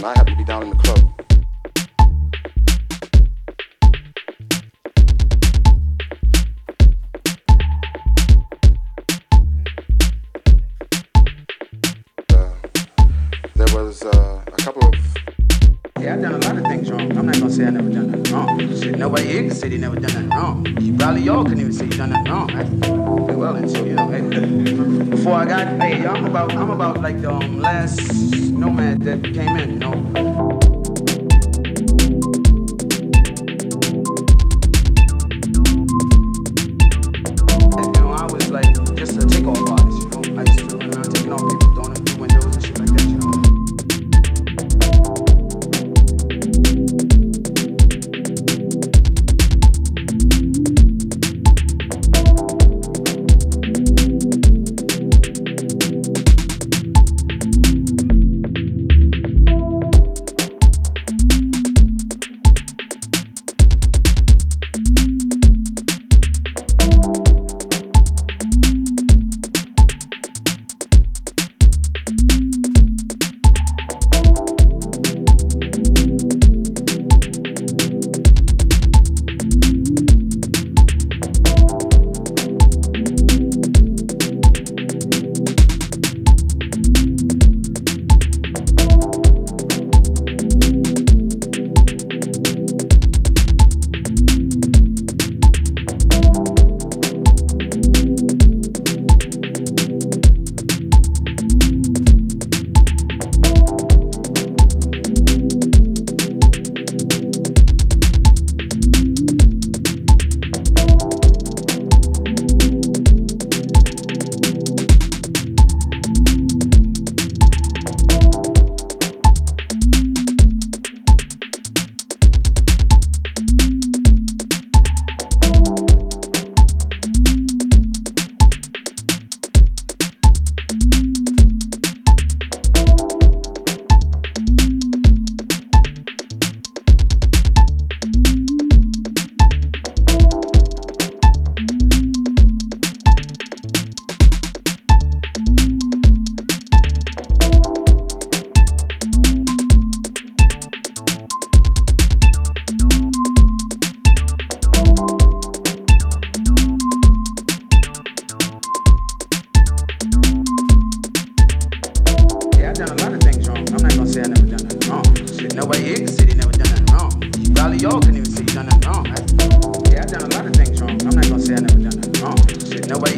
down in the club. Uh, there was uh, a couple of Yeah, I've done a lot of things wrong. I'm not gonna say I never done nothing wrong. Nobody here can say they never done nothing wrong. You probably y'all couldn't even say you done nothing wrong. Well, and so you before I got, hey, I'm about, I'm about like the um, last nomad that came in. You know,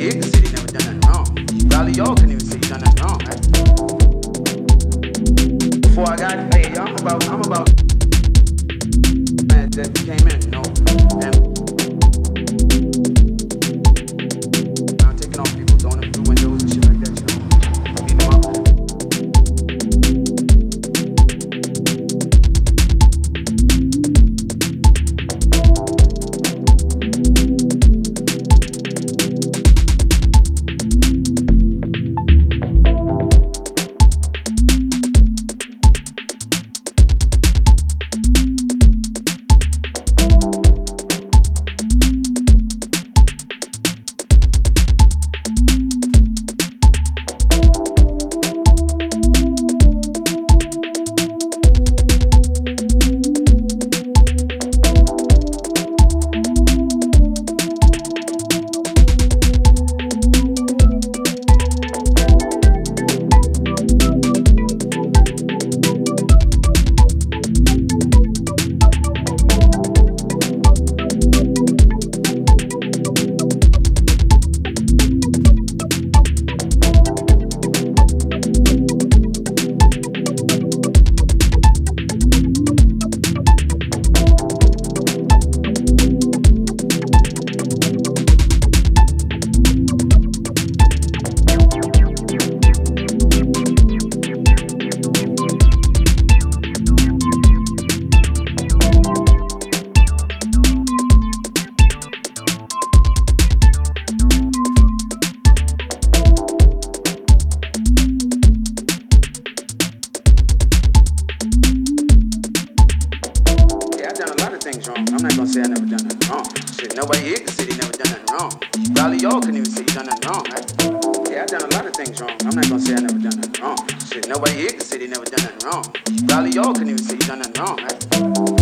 Here say they never done nothing wrong. Probably y'all couldn't even say you done nothing wrong. Right? Before I got, hey, I'm about, I'm about man that came in, you know, and wrong. I'm not gonna say I never done nothing wrong. Shit, nobody here can say they never done nothing wrong. Probably y'all couldn't even say you done nothing wrong, right? Yeah, I done a lot of things wrong. I'm not gonna say I never done nothing wrong. Shit, nobody here can say they never done nothing wrong. Probably y'all couldn't even say you done nothing wrong, right?